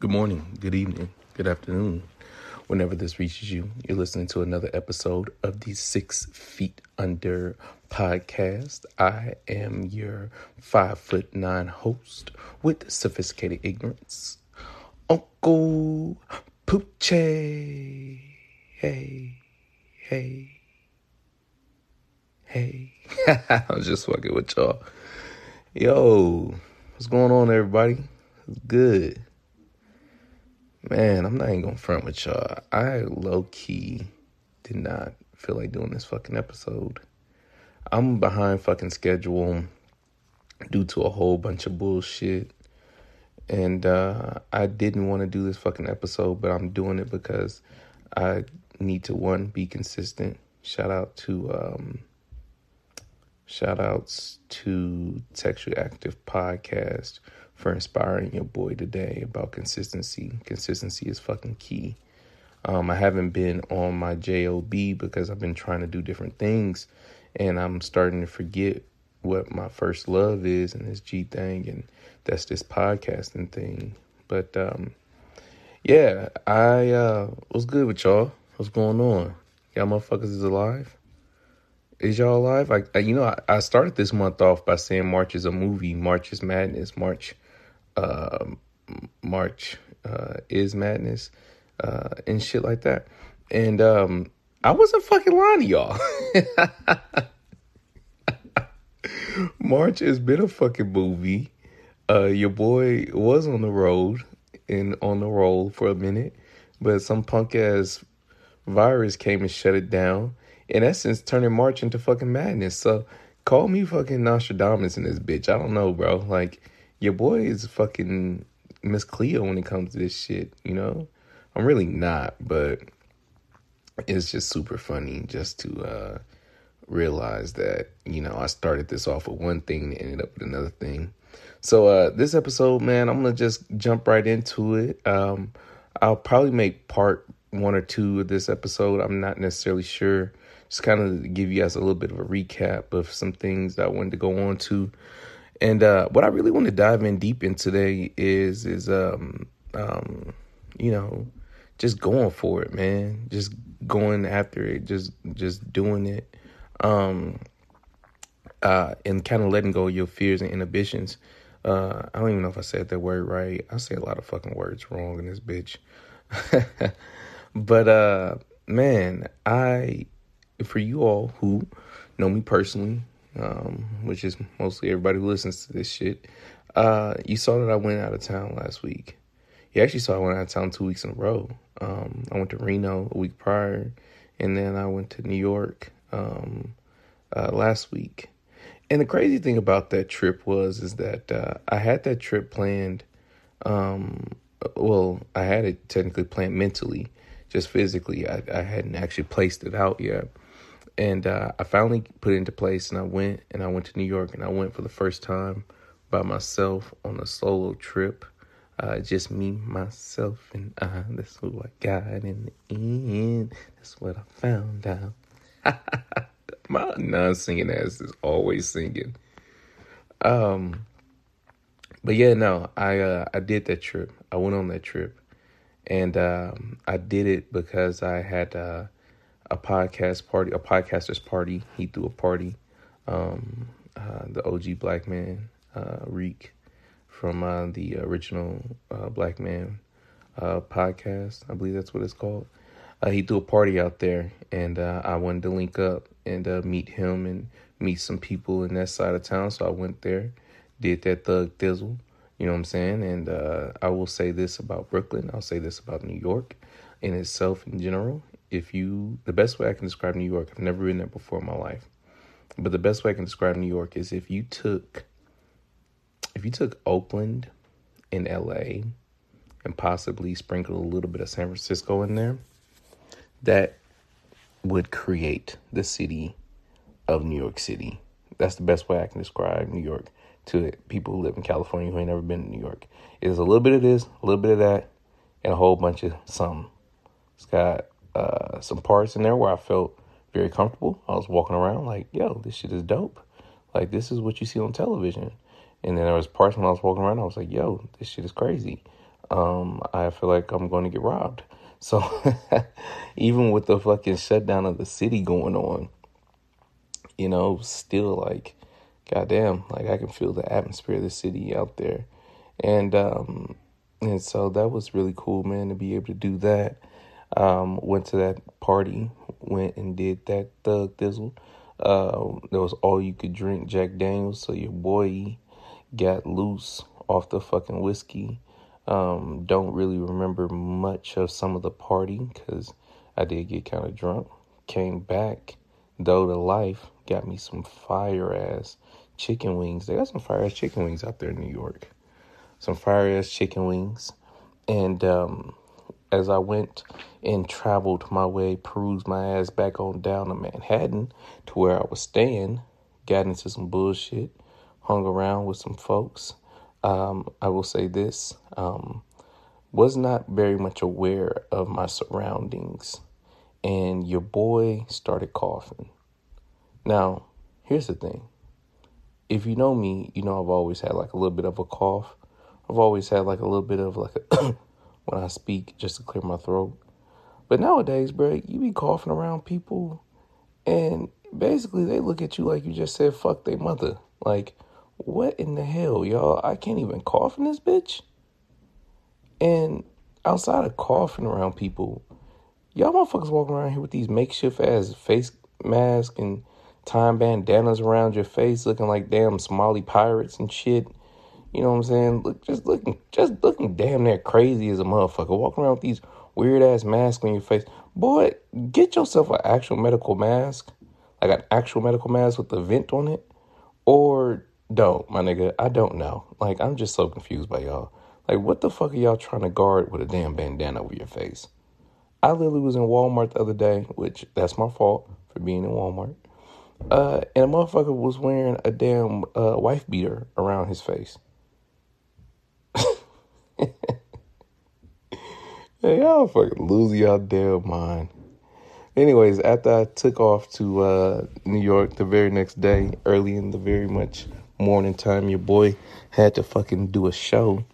Good morning, good evening, good afternoon. Whenever this reaches you, you're listening to another episode of the Six Feet Under podcast. I am your five foot nine host with sophisticated ignorance, Uncle Poochie. Hey, hey, hey. I was just fucking with y'all. Yo, what's going on, everybody? It's good. Man, I'm not even gonna front with y'all. I low key did not feel like doing this fucking episode. I'm behind fucking schedule due to a whole bunch of bullshit. And uh, I didn't want to do this fucking episode, but I'm doing it because I need to one be consistent. Shout out to um, shout outs to Textual Active Podcast for inspiring your boy today about consistency. Consistency is fucking key. Um, I haven't been on my job because I've been trying to do different things, and I'm starting to forget what my first love is and this G thing, and that's this podcasting thing. But um, yeah, I uh, was good with y'all. What's going on? Y'all motherfuckers is alive? Is y'all alive? I, I you know, I, I started this month off by saying March is a movie. March is madness. March uh, March uh, is Madness uh, and shit like that. And um, I wasn't fucking lying to y'all. March has been a fucking movie. Uh, your boy was on the road and on the roll for a minute, but some punk ass virus came and shut it down. In essence, turning March into fucking madness. So call me fucking Nostradamus in this bitch. I don't know, bro. Like your boy is fucking Miss Cleo when it comes to this shit, you know? I'm really not, but it's just super funny just to uh, realize that, you know, I started this off with one thing and ended up with another thing. So uh, this episode, man, I'm gonna just jump right into it. Um, I'll probably make part one or two of this episode. I'm not necessarily sure. Just kind of give you guys a little bit of a recap of some things that I wanted to go on to. And uh, what I really want to dive in deep in today is is um um you know just going for it, man. Just going after it, just just doing it. Um uh and kind of letting go of your fears and inhibitions. Uh I don't even know if I said that word right. I say a lot of fucking words wrong in this bitch. but uh man, I for you all who know me personally, um, which is mostly everybody who listens to this shit. Uh, you saw that I went out of town last week. You actually saw I went out of town two weeks in a row. Um, I went to Reno a week prior, and then I went to New York um, uh, last week. And the crazy thing about that trip was is that uh, I had that trip planned. Um, well, I had it technically planned mentally, just physically. I, I hadn't actually placed it out yet and uh, I finally put it into place, and I went and I went to New York, and I went for the first time by myself on a solo trip. Uh, just me, myself, and I. That's who I got in the end. That's what I found out. My non-singing ass is always singing. Um, but yeah, no, I uh, I did that trip. I went on that trip, and um, I did it because I had. Uh, a podcast party, a podcaster's party. He threw a party. Um, uh, the OG Black Man, uh, Reek, from uh, the original uh, Black Man uh, podcast. I believe that's what it's called. Uh, he threw a party out there, and I wanted to link up and meet him and meet some people in that side of town. So I went there, did that thug thizzle. You know what I'm saying? And I will say this about Brooklyn. I'll say this about New York in itself in general if you the best way I can describe New York, I've never been there before in my life. But the best way I can describe New York is if you took if you took Oakland and LA and possibly sprinkled a little bit of San Francisco in there, that would create the city of New York City. That's the best way I can describe New York to people who live in California who ain't never been to New York. It's a little bit of this, a little bit of that, and a whole bunch of some. It's got uh, some parts in there where I felt very comfortable. I was walking around like, yo, this shit is dope. Like this is what you see on television. And then there was parts when I was walking around, I was like, yo, this shit is crazy. um, I feel like I'm going to get robbed. So even with the fucking shutdown of the city going on, you know, still like, goddamn, like I can feel the atmosphere of the city out there, and um, and so that was really cool, man, to be able to do that. Um, went to that party, went and did that thug thizzle. Uh, there was all you could drink Jack Daniels, so your boy got loose off the fucking whiskey. Um, don't really remember much of some of the party because I did get kind of drunk. Came back, though to life, got me some fire ass chicken wings. They got some fire ass chicken wings out there in New York. Some fire ass chicken wings. And um, as I went and traveled my way, perused my ass back on down to Manhattan to where I was staying, got into some bullshit, hung around with some folks. Um, I will say this um, was not very much aware of my surroundings, and your boy started coughing. Now, here's the thing if you know me, you know I've always had like a little bit of a cough. I've always had like a little bit of like a when I speak just to clear my throat. But nowadays, bro, you be coughing around people and basically they look at you like you just said fuck their mother. Like, what in the hell, y'all? I can't even cough in this bitch. And outside of coughing around people, y'all motherfuckers walking around here with these makeshift ass face masks and time bandanas around your face looking like damn Somali pirates and shit. You know what I'm saying? Look, just looking, just looking damn near crazy as a motherfucker. Walking around with these weird ass masks on your face. Boy, get yourself an actual medical mask, like an actual medical mask with the vent on it, or don't, my nigga. I don't know. Like, I'm just so confused by y'all. Like, what the fuck are y'all trying to guard with a damn bandana over your face? I literally was in Walmart the other day, which that's my fault for being in Walmart. Uh, and a motherfucker was wearing a damn uh, wife beater around his face. hey, y'all fucking lose y'all damn mind. Anyways, after I took off to uh, New York the very next day, early in the very much morning time, your boy had to fucking do a show.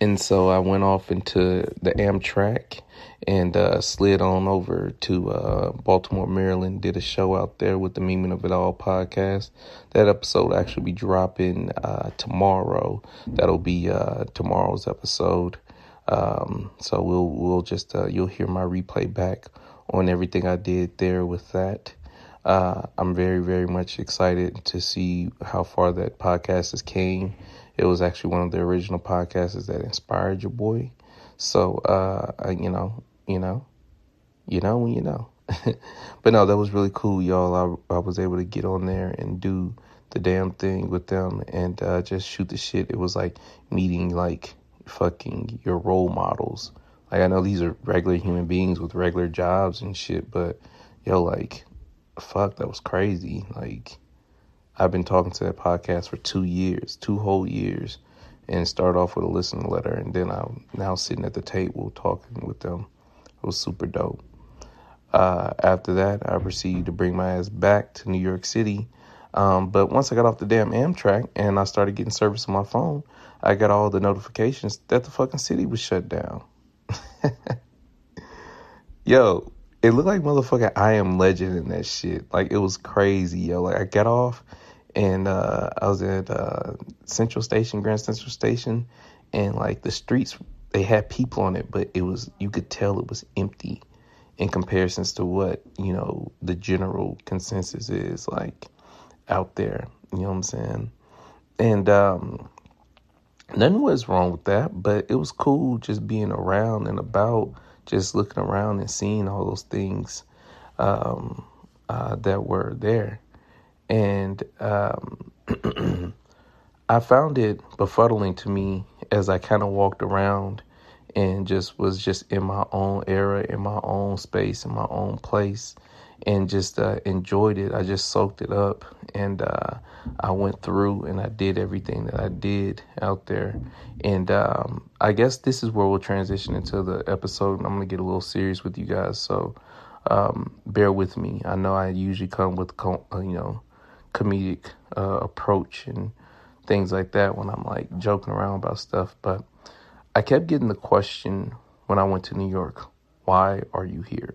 And so I went off into the Amtrak and uh, slid on over to uh, Baltimore, Maryland. Did a show out there with the Meaning of It All podcast. That episode will actually be dropping uh, tomorrow. That'll be uh, tomorrow's episode. Um, so we'll we'll just uh, you'll hear my replay back on everything I did there with that. Uh, I'm very very much excited to see how far that podcast has came. It was actually one of the original podcasts that inspired your boy. So, uh, you know, you know, you know when you know. but no, that was really cool, y'all. I, I was able to get on there and do the damn thing with them and uh, just shoot the shit. It was like meeting like fucking your role models. Like I know these are regular human beings with regular jobs and shit, but yo, like, fuck, that was crazy. Like, I've been talking to that podcast for two years, two whole years, and start off with a listening letter, and then I'm now sitting at the table talking with them. It was super dope. Uh, after that, I proceeded to bring my ass back to New York City. Um, but once I got off the damn Amtrak and I started getting service on my phone, I got all the notifications that the fucking city was shut down. Yo, it looked like motherfucking I am legend in that shit. Like it was crazy, yo. Like I got off and uh, I was at uh, Central Station, Grand Central Station, and like the streets they had people on it, but it was you could tell it was empty in comparisons to what you know the general consensus is like out there. You know what I'm saying? And um, nothing was wrong with that, but it was cool just being around and about, just looking around and seeing all those things um, uh, that were there and um, I found it befuddling to me as I kind of walked around and just was just in my own era, in my own space, in my own place, and just uh, enjoyed it. I just soaked it up, and uh, I went through and I did everything that I did out there. And um, I guess this is where we'll transition into the episode. I'm gonna get a little serious with you guys, so um, bear with me. I know I usually come with uh, you know comedic uh, approach and things like that when I'm like joking around about stuff. But I kept getting the question when I went to New York, why are you here?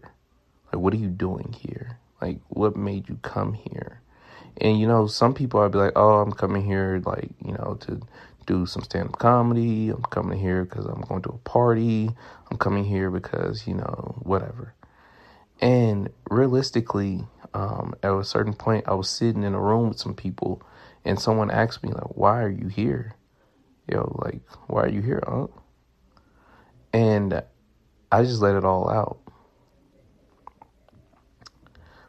Like, what are you doing here? Like, what made you come here? And, you know, some people I'd be like, oh, I'm coming here, like, you know, to do some stand up comedy. I'm coming here because I'm going to a party. I'm coming here because, you know, whatever. And realistically, um, at a certain point, I was sitting in a room with some people, and someone asked me, like, why are you here? Yo, like, why are you here, huh? And I just let it all out.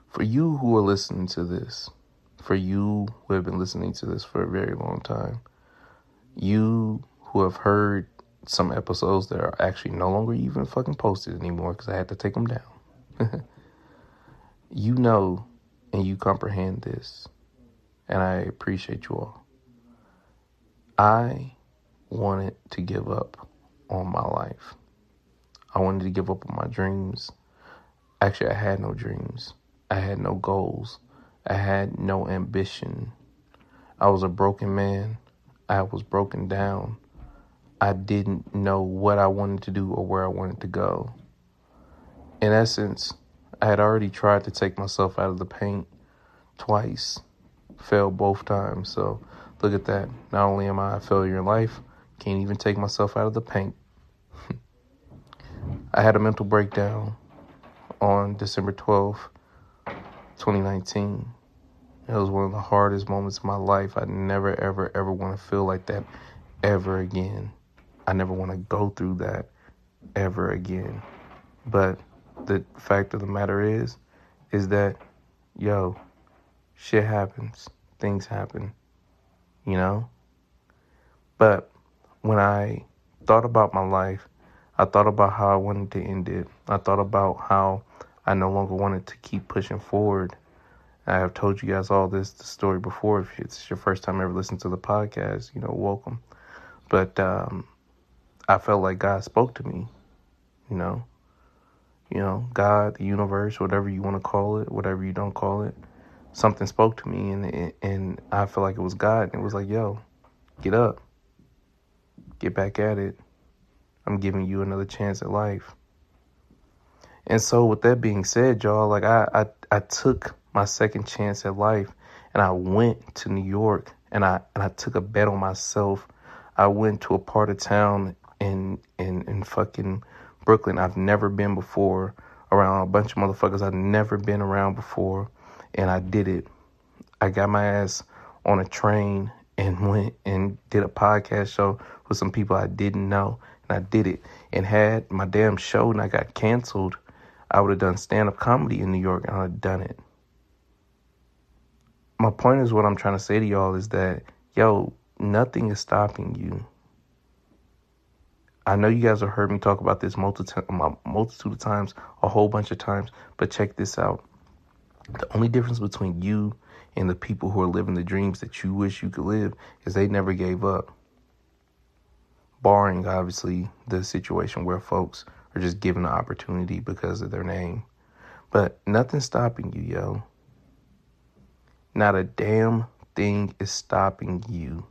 For you who are listening to this, for you who have been listening to this for a very long time, you who have heard some episodes that are actually no longer even fucking posted anymore because I had to take them down. you know and you comprehend this, and I appreciate you all. I wanted to give up on my life. I wanted to give up on my dreams. Actually, I had no dreams. I had no goals. I had no ambition. I was a broken man. I was broken down. I didn't know what I wanted to do or where I wanted to go. In essence, I had already tried to take myself out of the paint twice, failed both times. So look at that. Not only am I a failure in life, can't even take myself out of the paint. I had a mental breakdown on December 12th, 2019. It was one of the hardest moments of my life. I never, ever, ever want to feel like that ever again. I never want to go through that ever again. But the fact of the matter is, is that, yo, shit happens. Things happen, you know? But when I thought about my life, I thought about how I wanted to end it. I thought about how I no longer wanted to keep pushing forward. I have told you guys all this the story before. If it's your first time ever listening to the podcast, you know, welcome. But um, I felt like God spoke to me, you know, you know, God, the universe, whatever you want to call it, whatever you don't call it, something spoke to me, and and I felt like it was God, and it was like, yo, get up, get back at it. I'm giving you another chance at life. And so, with that being said, y'all, like I, I, I took my second chance at life, and I went to New York, and I and I took a bet on myself. I went to a part of town in in in fucking Brooklyn. I've never been before around a bunch of motherfuckers I've never been around before, and I did it. I got my ass on a train and went and did a podcast show with some people I didn't know, and I did it. And had my damn show and I got canceled, I would have done stand up comedy in New York and I'd have done it. My point is what I'm trying to say to y'all is that, yo, nothing is stopping you. I know you guys have heard me talk about this multitude, multitude of times, a whole bunch of times, but check this out. The only difference between you and the people who are living the dreams that you wish you could live is they never gave up. Barring, obviously, the situation where folks are just given the opportunity because of their name. But nothing's stopping you, yo. Not a damn thing is stopping you.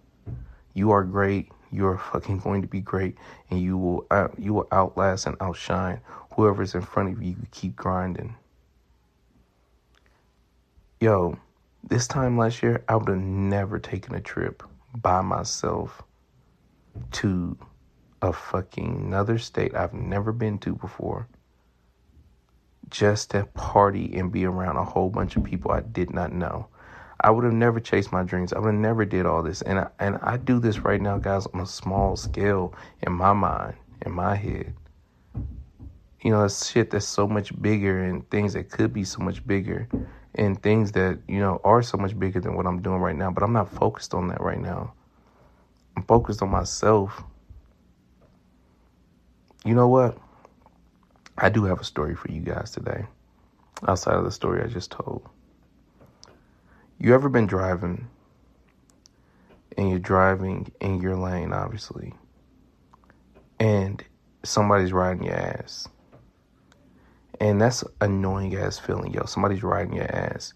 You are great. You are fucking going to be great, and you will out, you will outlast and outshine whoever's in front of you. You keep grinding. Yo, this time last year, I would have never taken a trip by myself to a fucking another state I've never been to before just to party and be around a whole bunch of people I did not know. I would have never chased my dreams. I would have never did all this. And I, and I do this right now, guys, on a small scale in my mind, in my head. You know, it's shit that's so much bigger and things that could be so much bigger and things that, you know, are so much bigger than what I'm doing right now. But I'm not focused on that right now. I'm focused on myself. You know what? I do have a story for you guys today, outside of the story I just told. You ever been driving and you're driving in your lane, obviously, and somebody's riding your ass? And that's annoying ass feeling, yo. Somebody's riding your ass.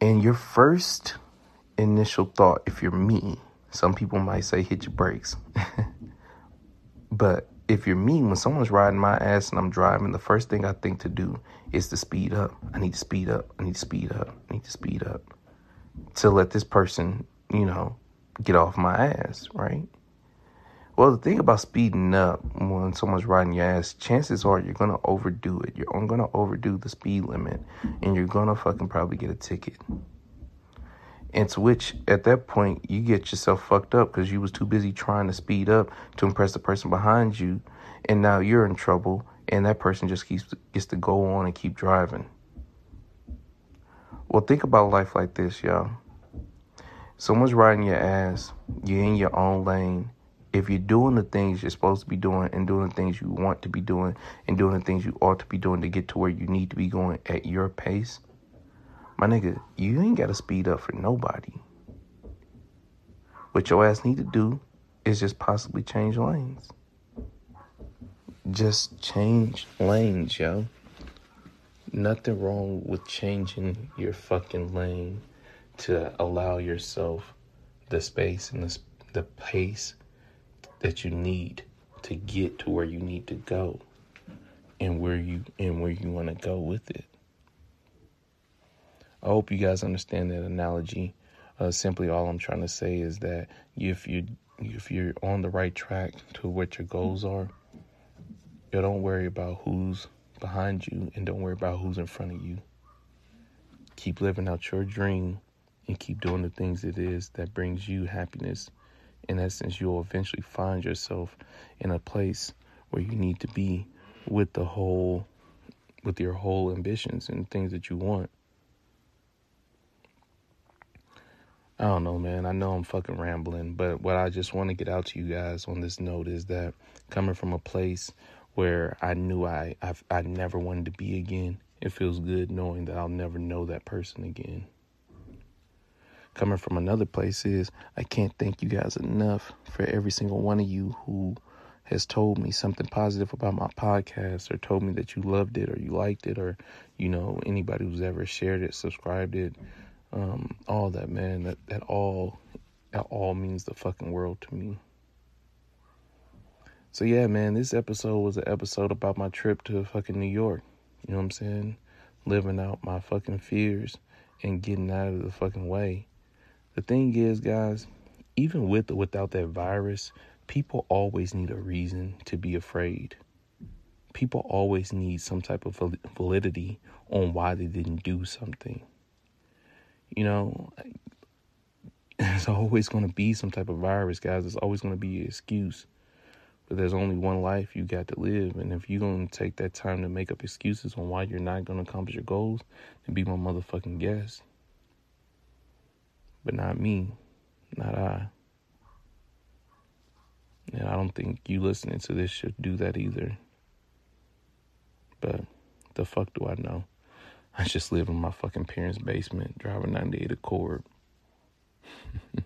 And your first initial thought, if you're me, some people might say hit your brakes. But if you're me, when someone's riding my ass and I'm driving, the first thing I think to do is to speed up. I need to speed up. I need to speed up. I need to speed up to let this person, you know, get off my ass, right? Well, the thing about speeding up when someone's riding your ass, chances are you're gonna overdo it. You're gonna overdo the speed limit, and you're gonna fucking probably get a ticket. And to which, at that point, you get yourself fucked up because you was too busy trying to speed up to impress the person behind you, and now you're in trouble, and that person just keeps gets to go on and keep driving. Well, think about life like this, y'all. Someone's riding your ass. You're in your own lane if you're doing the things you're supposed to be doing and doing the things you want to be doing and doing the things you ought to be doing to get to where you need to be going at your pace, my nigga, you ain't got to speed up for nobody. What your ass need to do is just possibly change lanes. Just change lanes, yo. Nothing wrong with changing your fucking lane to allow yourself the space and the, the pace that you need to get to where you need to go and where you and where you want to go with it. I hope you guys understand that analogy. Uh, simply, all I'm trying to say is that if you if you're on the right track to what your goals are, you don't worry about who's behind you and don't worry about who's in front of you. Keep living out your dream and keep doing the things it is that brings you happiness in essence, you'll eventually find yourself in a place where you need to be with the whole, with your whole ambitions and things that you want. I don't know, man. I know I'm fucking rambling, but what I just want to get out to you guys on this note is that coming from a place where I knew I I, I never wanted to be again, it feels good knowing that I'll never know that person again coming from another place is I can't thank you guys enough for every single one of you who has told me something positive about my podcast or told me that you loved it or you liked it or you know anybody who's ever shared it subscribed it um, all that man that that all that all means the fucking world to me so yeah man this episode was an episode about my trip to fucking new york you know what i'm saying living out my fucking fears and getting out of the fucking way the thing is, guys, even with or without that virus, people always need a reason to be afraid. People always need some type of validity on why they didn't do something. You know, there's always going to be some type of virus, guys. There's always going to be an excuse. But there's only one life you got to live. And if you're going to take that time to make up excuses on why you're not going to accomplish your goals, then be my motherfucking guest but not me, not I. And I don't think you listening to this should do that either. But the fuck do I know? I just live in my fucking parents' basement, driving 98 Accord.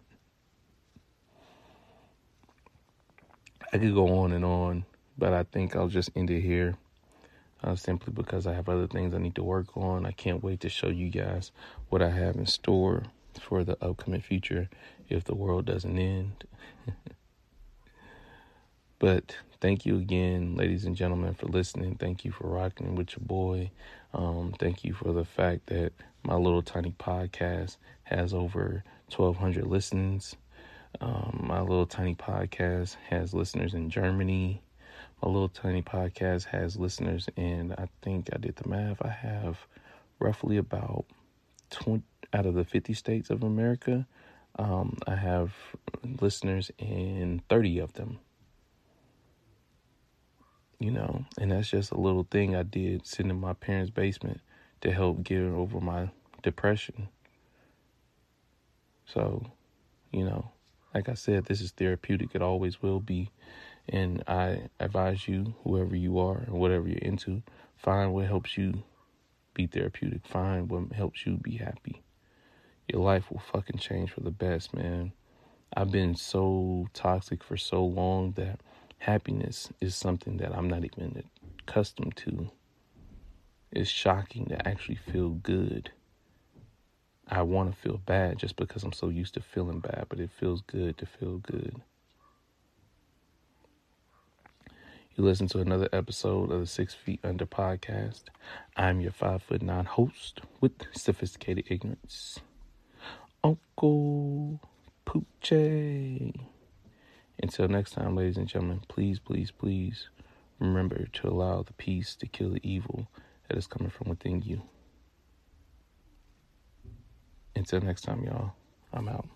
I could go on and on, but I think I'll just end it here. Uh, simply because I have other things I need to work on. I can't wait to show you guys what I have in store for the upcoming future if the world doesn't end. but thank you again, ladies and gentlemen, for listening. Thank you for rocking with your boy. Um, thank you for the fact that my little tiny podcast has over 1,200 listens. Um, my little tiny podcast has listeners in Germany. My little tiny podcast has listeners in, I think I did the math, I have roughly about 20, out of the 50 states of America, um, I have listeners in 30 of them. You know, and that's just a little thing I did sitting in my parents' basement to help get over my depression. So, you know, like I said, this is therapeutic. It always will be. And I advise you, whoever you are and whatever you're into, find what helps you be therapeutic. Find what helps you be happy your life will fucking change for the best, man. I've been so toxic for so long that happiness is something that I'm not even accustomed to. It's shocking to actually feel good. I want to feel bad just because I'm so used to feeling bad, but it feels good to feel good. You listen to another episode of the Six Feet Under podcast. I'm your five foot nine host with sophisticated ignorance, Uncle Poochie. Until next time, ladies and gentlemen, please, please, please remember to allow the peace to kill the evil that is coming from within you. Until next time, y'all, I'm out.